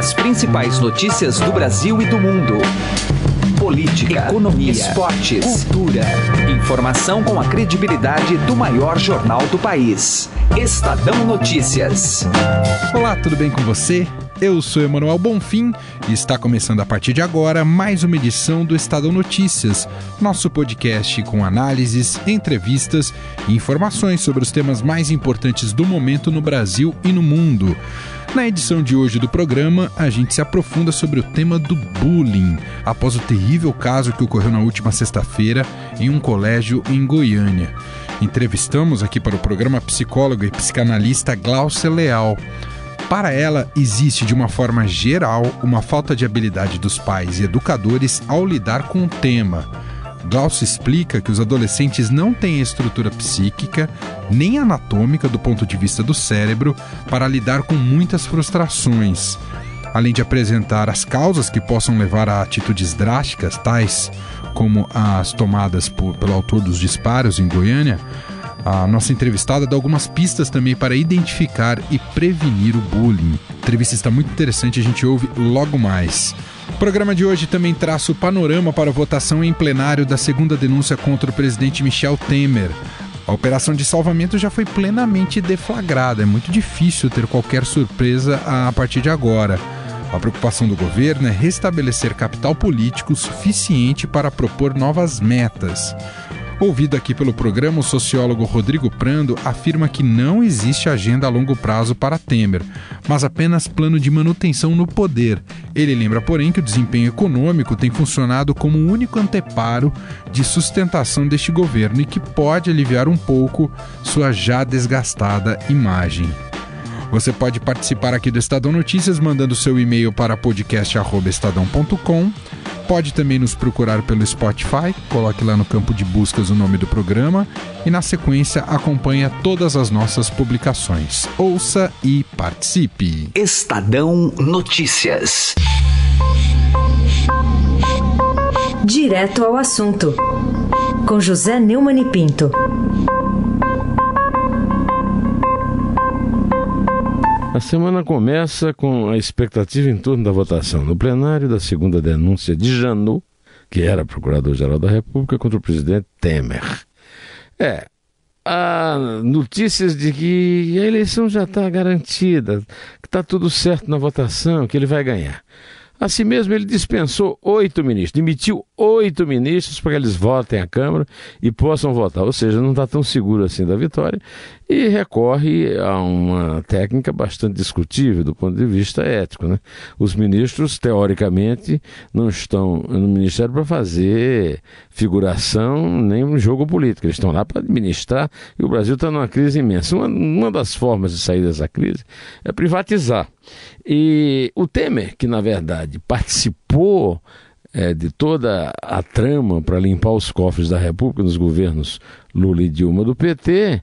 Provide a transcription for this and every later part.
As principais notícias do Brasil e do mundo. Política, economia, esportes, cultura. Informação com a credibilidade do maior jornal do país. Estadão Notícias. Olá, tudo bem com você? Eu sou Emanuel Bonfim e está começando a partir de agora mais uma edição do Estadão Notícias, nosso podcast com análises, entrevistas e informações sobre os temas mais importantes do momento no Brasil e no mundo. Na edição de hoje do programa, a gente se aprofunda sobre o tema do bullying, após o terrível caso que ocorreu na última sexta-feira em um colégio em Goiânia. Entrevistamos aqui para o programa a psicóloga e psicanalista Glaucia Leal. Para ela, existe de uma forma geral uma falta de habilidade dos pais e educadores ao lidar com o tema. Glaucio explica que os adolescentes não têm estrutura psíquica nem anatômica do ponto de vista do cérebro para lidar com muitas frustrações. Além de apresentar as causas que possam levar a atitudes drásticas, tais como as tomadas por, pelo autor dos disparos em Goiânia, a nossa entrevistada dá algumas pistas também para identificar e prevenir o bullying. A entrevista está muito interessante, a gente ouve logo mais. O programa de hoje também traça o panorama para a votação em plenário da segunda denúncia contra o presidente Michel Temer. A operação de salvamento já foi plenamente deflagrada, é muito difícil ter qualquer surpresa a partir de agora. A preocupação do governo é restabelecer capital político suficiente para propor novas metas. Ouvido aqui pelo programa, o sociólogo Rodrigo Prando afirma que não existe agenda a longo prazo para Temer, mas apenas plano de manutenção no poder. Ele lembra, porém, que o desempenho econômico tem funcionado como o único anteparo de sustentação deste governo e que pode aliviar um pouco sua já desgastada imagem. Você pode participar aqui do Estadão Notícias mandando seu e-mail para podcast@estadão.com Pode também nos procurar pelo Spotify, coloque lá no campo de buscas o nome do programa e na sequência acompanha todas as nossas publicações. Ouça e participe. Estadão Notícias. Direto ao assunto. Com José Neumann e Pinto. A semana começa com a expectativa em torno da votação no plenário da segunda denúncia de Janot, que era procurador-geral da República, contra o presidente Temer. É, há notícias de que a eleição já está garantida, que está tudo certo na votação, que ele vai ganhar. Assim mesmo, ele dispensou oito ministros, demitiu oito ministros para que eles votem à Câmara e possam votar. Ou seja, não está tão seguro assim da vitória e recorre a uma técnica bastante discutível do ponto de vista ético. Né? Os ministros, teoricamente, não estão no ministério para fazer figuração nem um jogo político, eles estão lá para administrar e o Brasil está numa crise imensa. Uma, uma das formas de sair dessa crise é privatizar. E o Temer, que na verdade participou é, de toda a trama para limpar os cofres da República nos governos Lula e Dilma do PT,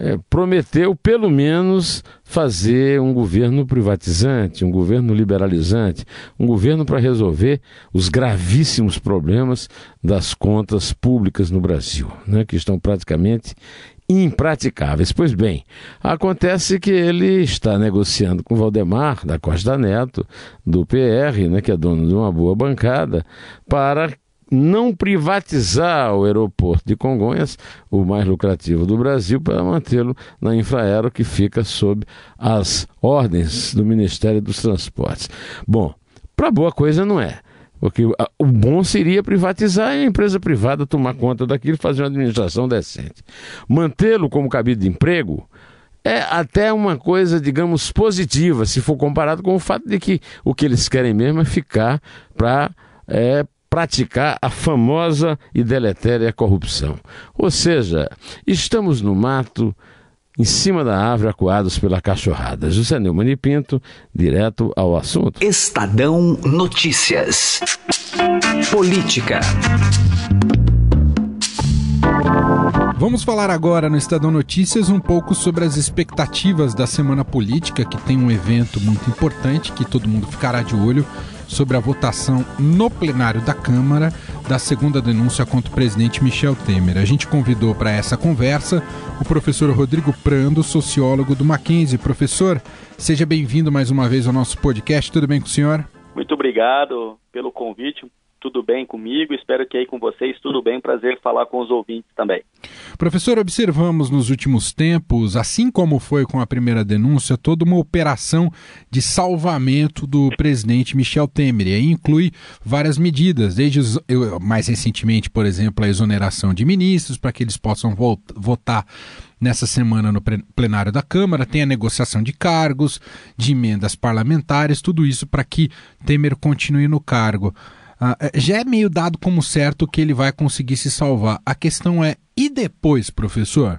é, prometeu pelo menos fazer um governo privatizante, um governo liberalizante, um governo para resolver os gravíssimos problemas das contas públicas no Brasil, né, que estão praticamente impraticáveis. Pois bem, acontece que ele está negociando com Valdemar da Costa Neto, do PR, né, que é dono de uma boa bancada, para não privatizar o aeroporto de Congonhas, o mais lucrativo do Brasil, para mantê-lo na Infraero, que fica sob as ordens do Ministério dos Transportes. Bom, para boa coisa não é. Porque o bom seria privatizar e a empresa privada tomar conta daquilo e fazer uma administração decente. Mantê-lo como cabide de emprego é até uma coisa, digamos, positiva, se for comparado com o fato de que o que eles querem mesmo é ficar para é, praticar a famosa e deletéria corrupção. Ou seja, estamos no mato em cima da árvore acuados pela cachorrada. José Neumann e Pinto, direto ao assunto. Estadão Notícias. Política. Vamos falar agora no Estadão Notícias um pouco sobre as expectativas da semana política, que tem um evento muito importante que todo mundo ficará de olho sobre a votação no plenário da Câmara da segunda denúncia contra o presidente Michel Temer. A gente convidou para essa conversa o professor Rodrigo Prando, sociólogo do Mackenzie. Professor, seja bem-vindo mais uma vez ao nosso podcast. Tudo bem com o senhor? Muito obrigado pelo convite tudo bem comigo, espero que aí com vocês tudo bem, prazer falar com os ouvintes também. Professor, observamos nos últimos tempos, assim como foi com a primeira denúncia, toda uma operação de salvamento do presidente Michel Temer, e aí inclui várias medidas, desde mais recentemente, por exemplo, a exoneração de ministros para que eles possam votar nessa semana no plenário da Câmara, tem a negociação de cargos, de emendas parlamentares, tudo isso para que Temer continue no cargo. Uh, já é meio dado como certo que ele vai conseguir se salvar. A questão é, e depois, professor?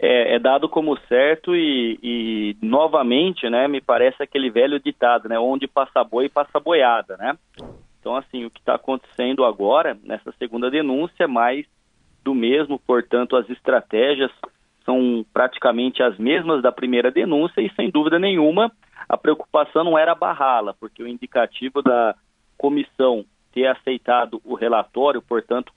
É, é dado como certo e, e, novamente, né, me parece aquele velho ditado, né, onde passa boi, passa boiada, né? Então, assim, o que está acontecendo agora, nessa segunda denúncia, é mais do mesmo, portanto, as estratégias são praticamente as mesmas da primeira denúncia e, sem dúvida nenhuma, a preocupação não era barrá-la, porque o indicativo da, comissão ter aceitado o relatório, portanto,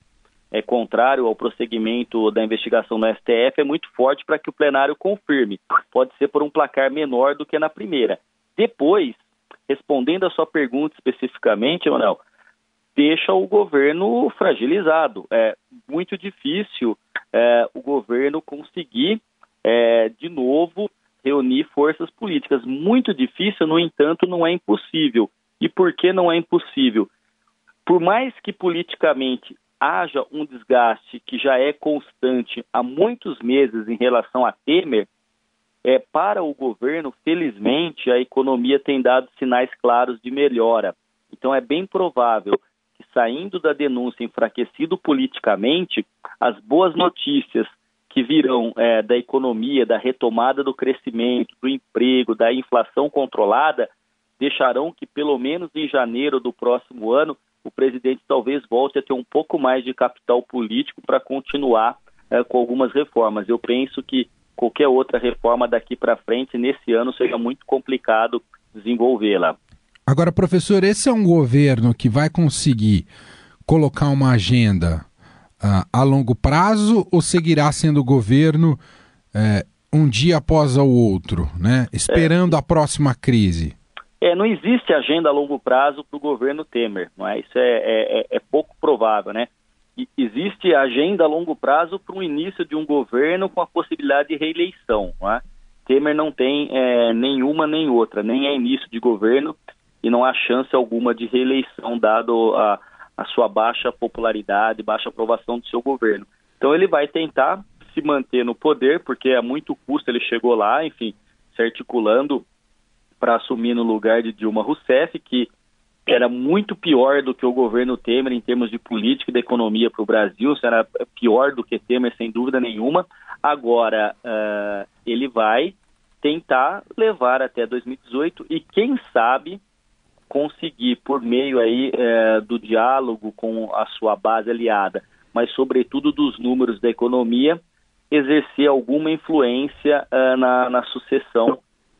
é contrário ao prosseguimento da investigação no STF, é muito forte para que o plenário confirme. Pode ser por um placar menor do que na primeira. Depois, respondendo a sua pergunta especificamente, Manuel, deixa o governo fragilizado. É muito difícil é, o governo conseguir, é, de novo, reunir forças políticas. Muito difícil, no entanto, não é impossível. E por que não é impossível? Por mais que politicamente haja um desgaste que já é constante há muitos meses em relação a Temer, é, para o governo, felizmente, a economia tem dado sinais claros de melhora. Então, é bem provável que, saindo da denúncia enfraquecido politicamente, as boas notícias que virão é, da economia, da retomada do crescimento, do emprego, da inflação controlada, deixarão que, pelo menos em janeiro do próximo ano, o presidente talvez volte a ter um pouco mais de capital político para continuar é, com algumas reformas. Eu penso que qualquer outra reforma daqui para frente, nesse ano, seja muito complicado desenvolvê-la. Agora, professor, esse é um governo que vai conseguir colocar uma agenda uh, a longo prazo ou seguirá sendo governo uh, um dia após o outro, né? esperando é. a próxima crise? É, não existe agenda a longo prazo para o governo Temer, não é? Isso é, é, é, é pouco provável, né? E existe agenda a longo prazo para o início de um governo com a possibilidade de reeleição, não é? Temer não tem é, nenhuma nem outra, nem é início de governo e não há chance alguma de reeleição, dado a, a sua baixa popularidade, baixa aprovação do seu governo. Então ele vai tentar se manter no poder, porque a muito custo ele chegou lá, enfim, se articulando para assumir no lugar de Dilma Rousseff, que era muito pior do que o governo Temer em termos de política e da economia para o Brasil, era pior do que Temer, sem dúvida nenhuma. Agora, uh, ele vai tentar levar até 2018 e, quem sabe, conseguir, por meio aí uh, do diálogo com a sua base aliada, mas, sobretudo, dos números da economia, exercer alguma influência uh, na, na sucessão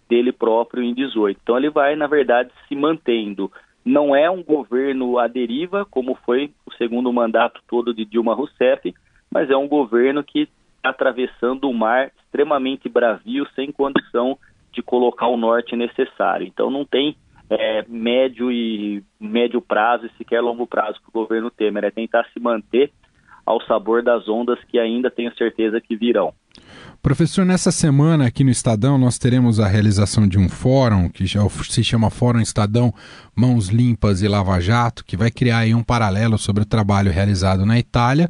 dele próprio em 18. Então ele vai, na verdade, se mantendo. Não é um governo à deriva, como foi o segundo mandato todo de Dilma Rousseff, mas é um governo que está atravessando um mar extremamente bravio, sem condição de colocar o norte necessário. Então não tem é, médio e médio prazo e sequer longo prazo para o governo Temer, é tentar se manter ao sabor das ondas que ainda tenho certeza que virão. Professor, nessa semana aqui no Estadão nós teremos a realização de um fórum que já se chama Fórum Estadão Mãos Limpas e Lava Jato, que vai criar aí um paralelo sobre o trabalho realizado na Itália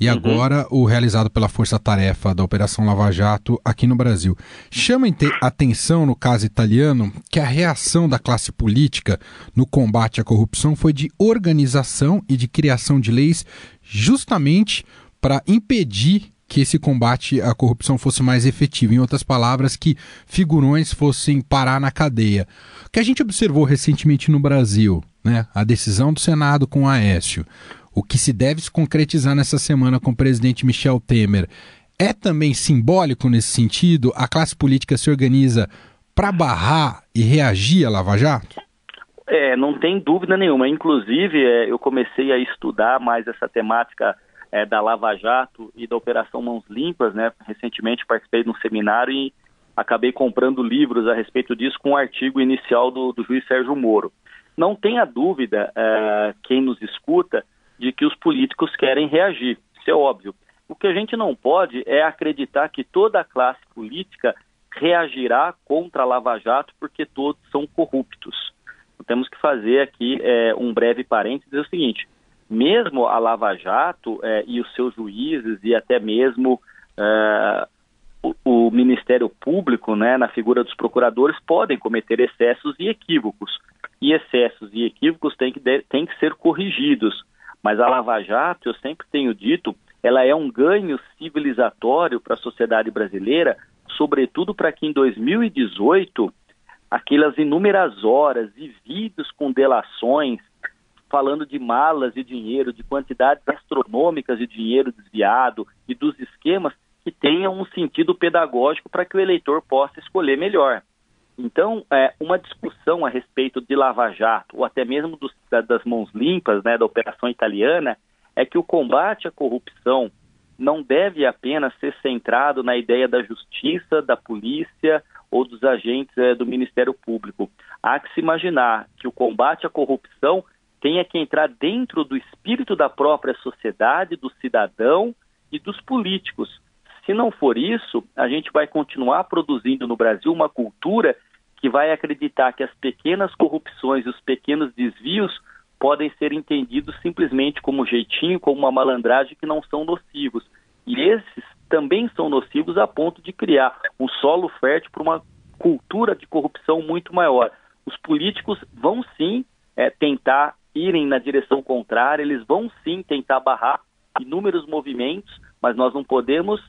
e uhum. agora o realizado pela Força Tarefa da Operação Lava Jato aqui no Brasil. Chama atenção no caso italiano que a reação da classe política no combate à corrupção foi de organização e de criação de leis justamente para impedir que esse combate à corrupção fosse mais efetivo. Em outras palavras, que figurões fossem parar na cadeia. O que a gente observou recentemente no Brasil, né? a decisão do Senado com o Aécio, o que se deve se concretizar nessa semana com o presidente Michel Temer, é também simbólico nesse sentido? A classe política se organiza para barrar e reagir à Lava Jato? É, não tem dúvida nenhuma. Inclusive, é, eu comecei a estudar mais essa temática é, da Lava Jato e da Operação Mãos Limpas, né? Recentemente participei de um seminário e acabei comprando livros a respeito disso com o um artigo inicial do, do, juiz Sérgio Moro. Não tenha dúvida, é, quem nos escuta, de que os políticos querem reagir. Isso é óbvio. O que a gente não pode é acreditar que toda a classe política reagirá contra a Lava Jato porque todos são corruptos. Temos que fazer aqui é, um breve parênteses, dizer o seguinte, mesmo a Lava Jato é, e os seus juízes e até mesmo é, o, o, Ministério Público, né, na figura dos procuradores, podem cometer excessos e equívocos. E excessos e equívocos têm que, têm que ser corrigidos. Mas a Lava Jato, eu sempre tenho dito, ela é um ganho civilizatório para a sociedade brasileira, sobretudo para que em 2018 aquelas inúmeras horas e vídeos com delações falando de malas de dinheiro, de quantidades astronômicas de dinheiro desviado e dos esquemas que tenham um sentido pedagógico para que o eleitor possa escolher melhor. Então, é, uma discussão a respeito de Lava Jato, ou até mesmo dos, das mãos limpas, né, da operação italiana, é que o combate à corrupção não deve apenas ser centrado na ideia da justiça, da polícia ou dos agentes é, do Ministério Público. Há que se imaginar que o combate à corrupção tenha que entrar dentro do espírito da própria sociedade, do cidadão e dos políticos. Se não for isso, a gente vai continuar produzindo no Brasil uma cultura que vai acreditar que as pequenas corrupções e os pequenos desvios podem ser entendidos simplesmente como jeitinho, como uma malandragem que não são nocivos. E esses também são nocivos a ponto de criar um solo fértil para uma cultura de corrupção muito maior. Os políticos vão sim é, tentar irem na direção contrária, eles vão sim tentar barrar inúmeros movimentos, mas nós não podemos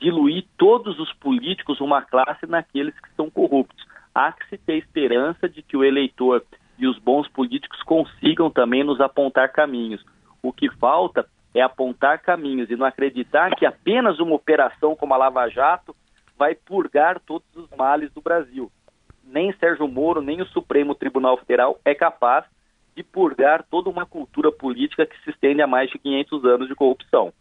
diluir todos os políticos, uma classe, naqueles que são corruptos. Há que se ter esperança de que o eleitor e os bons políticos consigam também nos apontar caminhos. O que falta é apontar caminhos e não acreditar que apenas uma operação como a Lava Jato vai purgar todos os males do Brasil. Nem Sérgio Moro, nem o Supremo Tribunal Federal é capaz de purgar toda uma cultura política que se estende há mais de 500 anos de corrupção.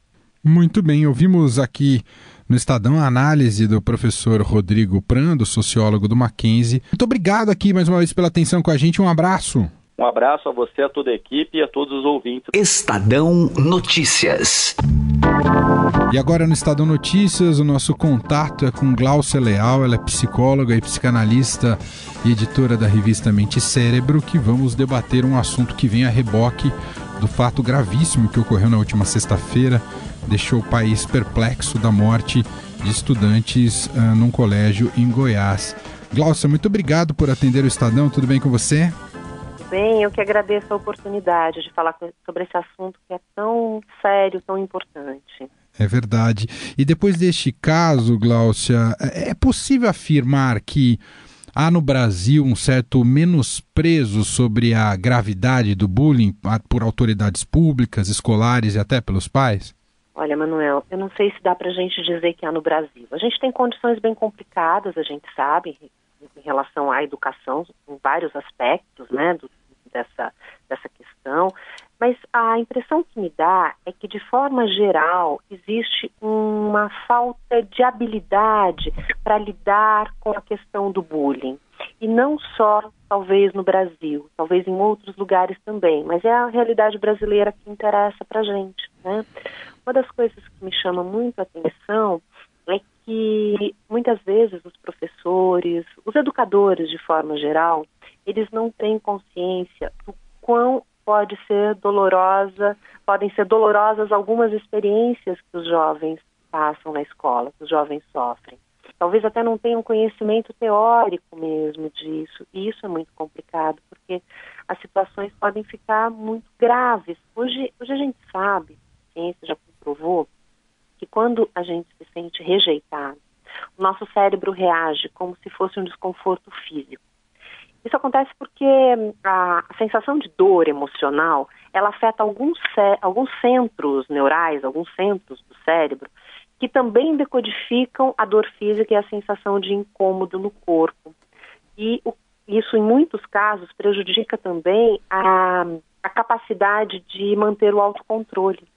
Muito bem, ouvimos aqui no Estadão a análise do professor Rodrigo Prando, sociólogo do Mackenzie. Muito obrigado aqui mais uma vez pela atenção com a gente. Um abraço. Um abraço a você, a toda a equipe e a todos os ouvintes. Estadão Notícias. E agora no Estadão Notícias, o nosso contato é com Glaucia Leal, ela é psicóloga e psicanalista e editora da revista Mente Cérebro, que vamos debater um assunto que vem a reboque do fato gravíssimo que ocorreu na última sexta-feira, deixou o país perplexo da morte de estudantes uh, num colégio em Goiás. Glaucia, muito obrigado por atender o Estadão, tudo bem com você? bem, eu que agradeço a oportunidade de falar sobre esse assunto que é tão sério, tão importante. É verdade. E depois deste caso, Gláucia, é, é possível afirmar que há no Brasil um certo menosprezo sobre a gravidade do bullying por autoridades públicas, escolares e até pelos pais? Olha, Manuel, eu não sei se dá para a gente dizer que há no Brasil. A gente tem condições bem complicadas, a gente sabe, em relação à educação, em vários aspectos, né, do, dessa, dessa questão. Mas a impressão que me dá é que, de forma geral, existe uma falta de habilidade para lidar com a questão do bullying. E não só, talvez, no Brasil, talvez em outros lugares também, mas é a realidade brasileira que interessa para a gente. Né? Uma das coisas que me chama muito a atenção é que, muitas vezes, os professores, os educadores, de forma geral, eles não têm consciência do quão pode ser dolorosa, podem ser dolorosas algumas experiências que os jovens passam na escola, que os jovens sofrem. Talvez até não tenham conhecimento teórico mesmo disso. E isso é muito complicado, porque as situações podem ficar muito graves. Hoje, hoje a gente sabe, a ciência já comprovou, que quando a gente se sente rejeitado, o nosso cérebro reage como se fosse um desconforto físico. Isso acontece porque a, a sensação de dor emocional, ela afeta alguns, alguns centros neurais, alguns centros do cérebro, que também decodificam a dor física e a sensação de incômodo no corpo. E, o, isso em muitos casos prejudica também a, a capacidade de manter o autocontrole.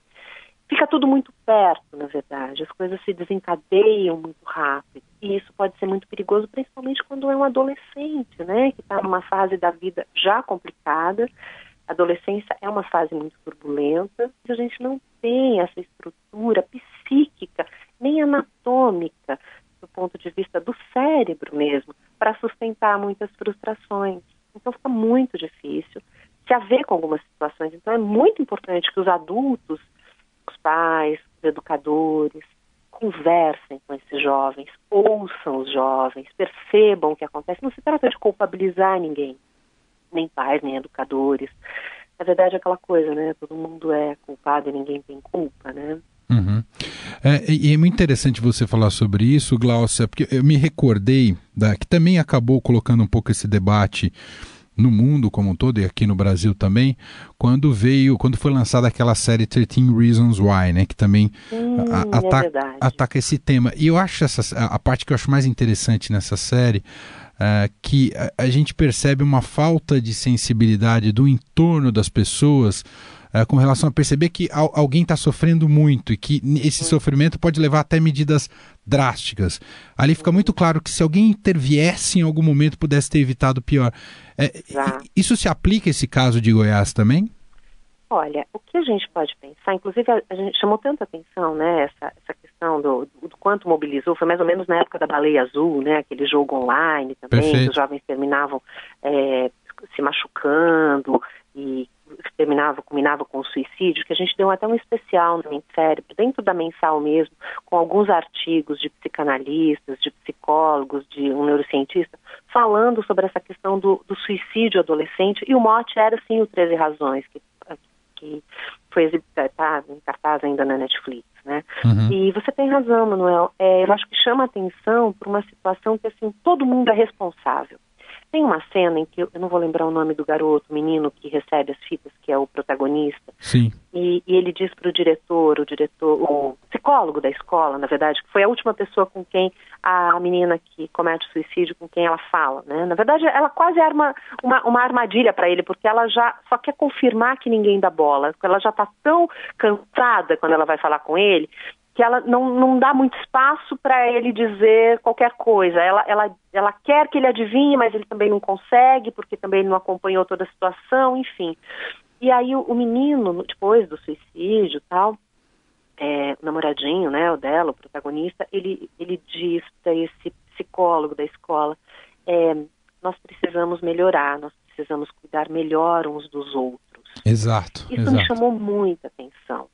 Fica tudo muito perto, na verdade, as coisas se desencadeiam muito rápido. E isso pode ser muito perigoso, principalmente quando é um adolescente, né, que está numa fase da vida já complicada. A adolescência é uma fase muito turbulenta, a gente não tem essa estrutura psíquica, nem anatômica, do ponto de vista do cérebro mesmo, para sustentar muitas frustrações. Então fica muito difícil se haver com algumas situações. Então é muito importante que os adultos, os pais, os educadores, conversem com esses jovens, ouçam os jovens, percebam o que acontece. Não se trata de culpabilizar ninguém, nem pais, nem educadores. Na verdade, é aquela coisa, né? Todo mundo é culpado e ninguém tem culpa, né? Uhum. É, e é muito interessante você falar sobre isso, Glaucia, porque eu me recordei da, que também acabou colocando um pouco esse debate no mundo como um todo e aqui no Brasil também, quando veio, quando foi lançada aquela série 13 Reasons Why, né, que também hum, a, ataca, é ataca, esse tema. E eu acho essa a, a parte que eu acho mais interessante nessa série uh, que a, a gente percebe uma falta de sensibilidade do entorno das pessoas uh, com relação a perceber que al alguém está sofrendo muito e que esse sofrimento pode levar até medidas drásticas. Ali fica muito claro que se alguém interviesse em algum momento pudesse ter evitado pior. É, isso se aplica a esse caso de Goiás também? Olha, o que a gente pode pensar, inclusive a, gente chamou tanta atenção, né, essa, essa questão do, do, do, quanto mobilizou, foi mais ou menos na época da Baleia Azul, né, aquele jogo online também, Perfeito. que os jovens terminavam é, se machucando e terminava, culminava com o suicídio, que a gente deu até um especial no Cérebro, dentro da mensal mesmo, com alguns artigos de psicanalistas, de psicólogos, de um neurocientista, falando sobre essa questão do, do suicídio adolescente, e o mote era, sim, o 13 Razões, que, que foi exibida, tá em cartaz ainda na Netflix, né? Uhum. E você tem razão, Manuel, é, eu acho que chama atenção para uma situação que, assim, todo mundo é responsável. Tem uma cena em que eu, não vou lembrar o nome do garoto, o menino que recebe as fitas, que é o protagonista. Sim. E, e ele diz para o diretor, o diretor, o psicólogo da escola, na verdade, que foi a última pessoa com quem a menina que comete suicídio, com quem ela fala, né? Na verdade, ela quase arma uma, uma armadilha para ele, porque ela já só quer confirmar que ninguém dá bola. Ela já está tão cansada quando ela vai falar com ele que ela não, não dá muito espaço para ele dizer qualquer coisa. Ela, ela, ela quer que ele adivinhe, mas ele também não consegue, porque também não acompanhou toda a situação, enfim. E aí o, o menino, depois do suicídio tal, é, o namoradinho, né, o dela, o protagonista, ele, ele diz para esse psicólogo da escola, é, nós precisamos melhorar, nós precisamos cuidar melhor uns dos outros. Exato. Isso exato. me chamou muita atenção.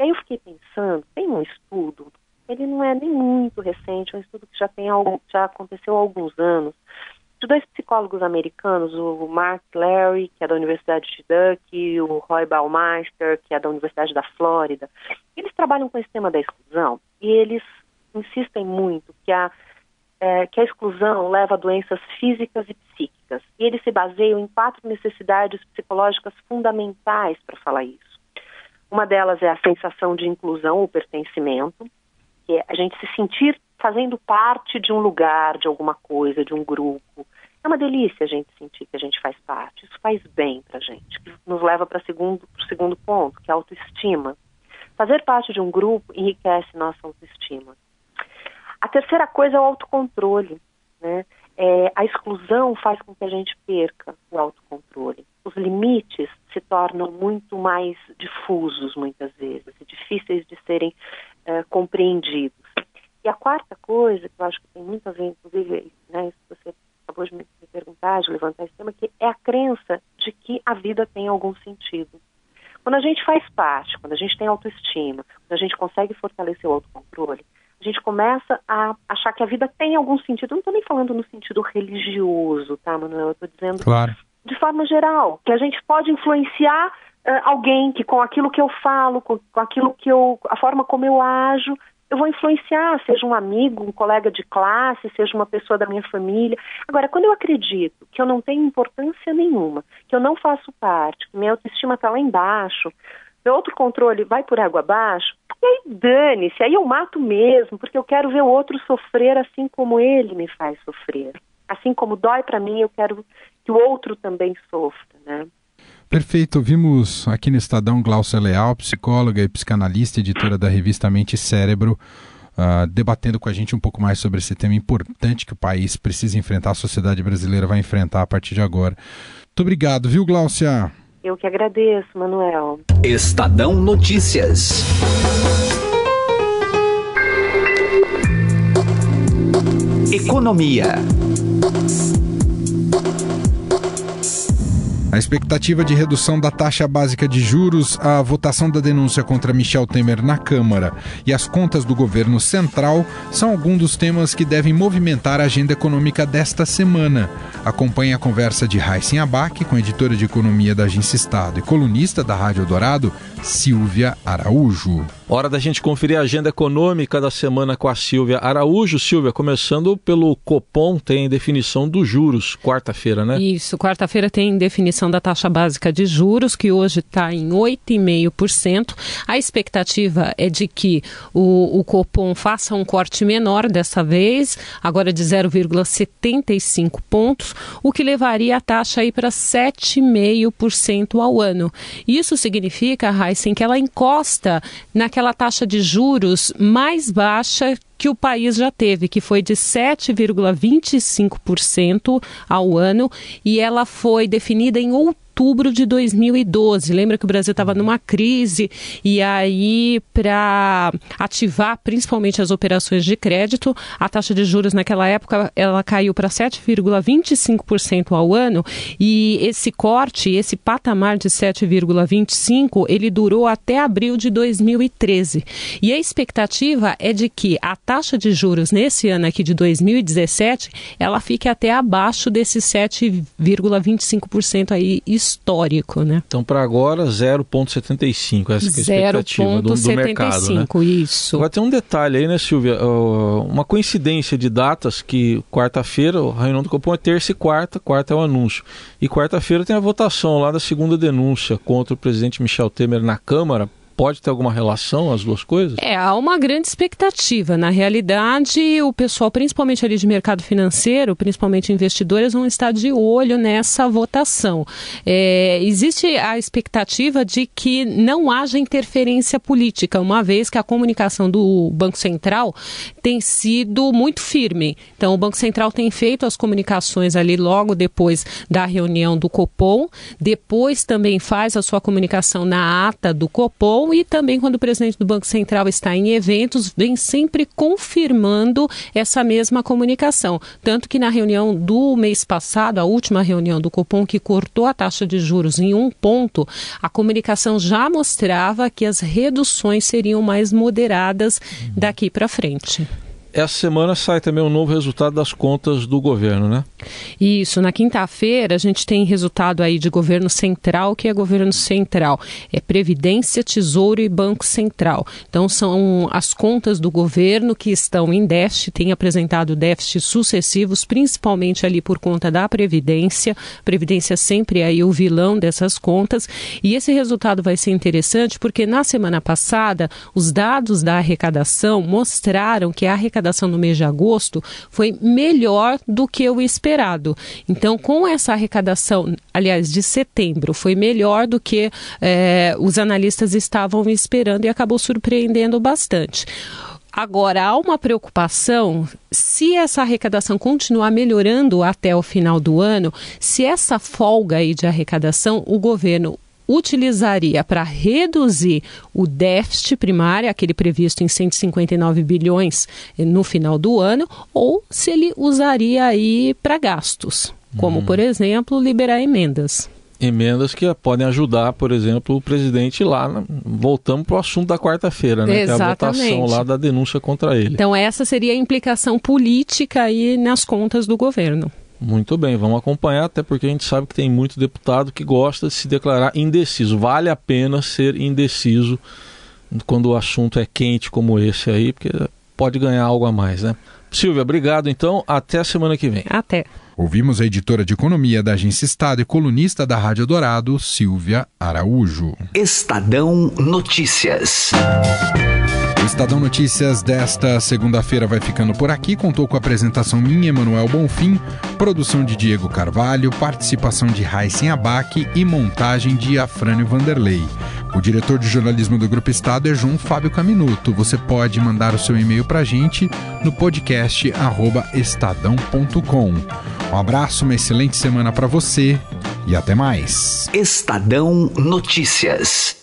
E aí eu fiquei pensando, tem um estudo, ele não é nem muito recente, é um estudo que já, tem, já aconteceu há alguns anos, de dois psicólogos americanos, o Mark Larry, que é da Universidade de Duke, e o Roy Baumeister, que é da Universidade da Flórida. Eles trabalham com esse tema da exclusão e eles insistem muito que a, é, que a exclusão leva a doenças físicas e psíquicas. E eles se baseiam em quatro necessidades psicológicas fundamentais para falar isso. Uma delas é a sensação de inclusão ou pertencimento, que é a gente se sentir fazendo parte de um lugar, de alguma coisa, de um grupo. É uma delícia a gente sentir que a gente faz parte. Isso faz bem para a gente. Nos leva para o segundo, segundo ponto, que é a autoestima. Fazer parte de um grupo enriquece nossa autoestima. A terceira coisa é o autocontrole. Né? É, a exclusão faz com que a gente perca o autocontrole os limites se tornam muito mais difusos muitas vezes difíceis de serem uh, compreendidos. E a quarta coisa, que eu acho que tem muito a ver, inclusive, né, isso que você acabou de me perguntar, de levantar esse tema, que é a crença de que a vida tem algum sentido. Quando a gente faz parte, quando a gente tem autoestima, quando a gente consegue fortalecer o autocontrole, a gente começa a achar que a vida tem algum sentido. Eu não estou nem falando no sentido religioso, tá, Manuel? Eu estou dizendo claro de forma geral, que a gente pode influenciar uh, alguém que com aquilo que eu falo, com, com aquilo que eu, a forma como eu ajo, eu vou influenciar, seja um amigo, um colega de classe, seja uma pessoa da minha família. Agora, quando eu acredito que eu não tenho importância nenhuma, que eu não faço parte, que minha autoestima está lá embaixo, meu outro controle vai por água abaixo, e aí dane-se, aí eu mato mesmo, porque eu quero ver o outro sofrer assim como ele me faz sofrer. assim como dói para mim, eu quero que o outro também sofra, né? Perfeito. Vimos aqui no Estadão Glaucia Leal, psicóloga e psicanalista, editora da revista Mente e Cérebro, uh, debatendo com a gente um pouco mais sobre esse tema importante que o país precisa enfrentar, a sociedade brasileira vai enfrentar a partir de agora. Muito obrigado, viu, Glaucia? Eu que agradeço, Manuel. Estadão Notícias. Economia. A expectativa de redução da taxa básica de juros, a votação da denúncia contra Michel Temer na Câmara e as contas do governo central são alguns dos temas que devem movimentar a agenda econômica desta semana. Acompanhe a conversa de Raíssen Abac com editora de economia da Agência Estado e colunista da Rádio Dourado, Silvia Araújo. Hora da gente conferir a agenda econômica da semana com a Silvia Araújo. Silvia, começando pelo Copom, tem definição dos juros, quarta-feira, né? Isso, quarta-feira tem definição da taxa básica de juros, que hoje está em 8,5%. A expectativa é de que o, o Copom faça um corte menor dessa vez, agora de 0,75 pontos, o que levaria a taxa aí para 7,5% ao ano. Isso significa, Heisen, que ela encosta naquela aquela taxa de juros mais baixa que o país já teve, que foi de 7,25% ao ano, e ela foi definida em outubro de 2012. Lembra que o Brasil estava numa crise e aí para ativar principalmente as operações de crédito, a taxa de juros naquela época ela caiu para 7,25% ao ano e esse corte, esse patamar de 7,25, ele durou até abril de 2013. E a expectativa é de que a taxa de juros nesse ano aqui de 2017, ela fique até abaixo desse 7,25% aí histórico, né? Então, para agora, 0,75, essa é a expectativa do, do mercado, né? isso. Agora tem um detalhe aí, né, Silvia? Uh, uma coincidência de datas que quarta-feira, o reunião do Copom é terça e quarta, quarta é o anúncio. E quarta-feira tem a votação lá da segunda denúncia contra o presidente Michel Temer na Câmara pode ter alguma relação as duas coisas? É, há uma grande expectativa. Na realidade, o pessoal, principalmente ali de mercado financeiro, principalmente investidores, vão estar de olho nessa votação. É, existe a expectativa de que não haja interferência política, uma vez que a comunicação do Banco Central tem sido muito firme. Então, o Banco Central tem feito as comunicações ali logo depois da reunião do Copom, depois também faz a sua comunicação na ata do Copom e também quando o presidente do Banco Central está em eventos, vem sempre confirmando essa mesma comunicação. Tanto que na reunião do mês passado, a última reunião do Copom, que cortou a taxa de juros em um ponto, a comunicação já mostrava que as reduções seriam mais moderadas daqui para frente essa semana sai também um novo resultado das contas do governo, né? Isso, na quinta-feira a gente tem resultado aí de governo central, que é governo central, é Previdência, Tesouro e Banco Central. Então são as contas do governo que estão em déficit, têm apresentado déficits sucessivos, principalmente ali por conta da Previdência. Previdência sempre é aí o vilão dessas contas, e esse resultado vai ser interessante porque na semana passada os dados da arrecadação mostraram que a arrecadação arrecadação no mês de agosto foi melhor do que o esperado. Então, com essa arrecadação, aliás, de setembro, foi melhor do que eh, os analistas estavam esperando e acabou surpreendendo bastante. Agora, há uma preocupação se essa arrecadação continuar melhorando até o final do ano, se essa folga aí de arrecadação, o governo utilizaria para reduzir o déficit primário, aquele previsto em 159 bilhões eh, no final do ano, ou se ele usaria aí para gastos, como, hum. por exemplo, liberar emendas emendas que podem ajudar, por exemplo, o presidente lá. Voltamos para o assunto da quarta-feira, né? Exatamente. Que é a votação lá da denúncia contra ele. Então, essa seria a implicação política aí nas contas do governo. Muito bem, vamos acompanhar, até porque a gente sabe que tem muito deputado que gosta de se declarar indeciso. Vale a pena ser indeciso quando o assunto é quente como esse aí, porque pode ganhar algo a mais, né? Silvia, obrigado então. Até a semana que vem. Até. Ouvimos a editora de economia da Agência Estado e colunista da Rádio Dourado, Silvia Araújo. Estadão Notícias. Estadão Notícias desta segunda-feira vai ficando por aqui. Contou com a apresentação minha, Emanuel Bonfim, produção de Diego Carvalho, participação de Raíssen Abac e montagem de Afrânio Vanderlei. O diretor de jornalismo do Grupo Estado é João Fábio Caminuto. Você pode mandar o seu e-mail para a gente no podcast estadão.com. Um abraço, uma excelente semana para você e até mais. Estadão Notícias.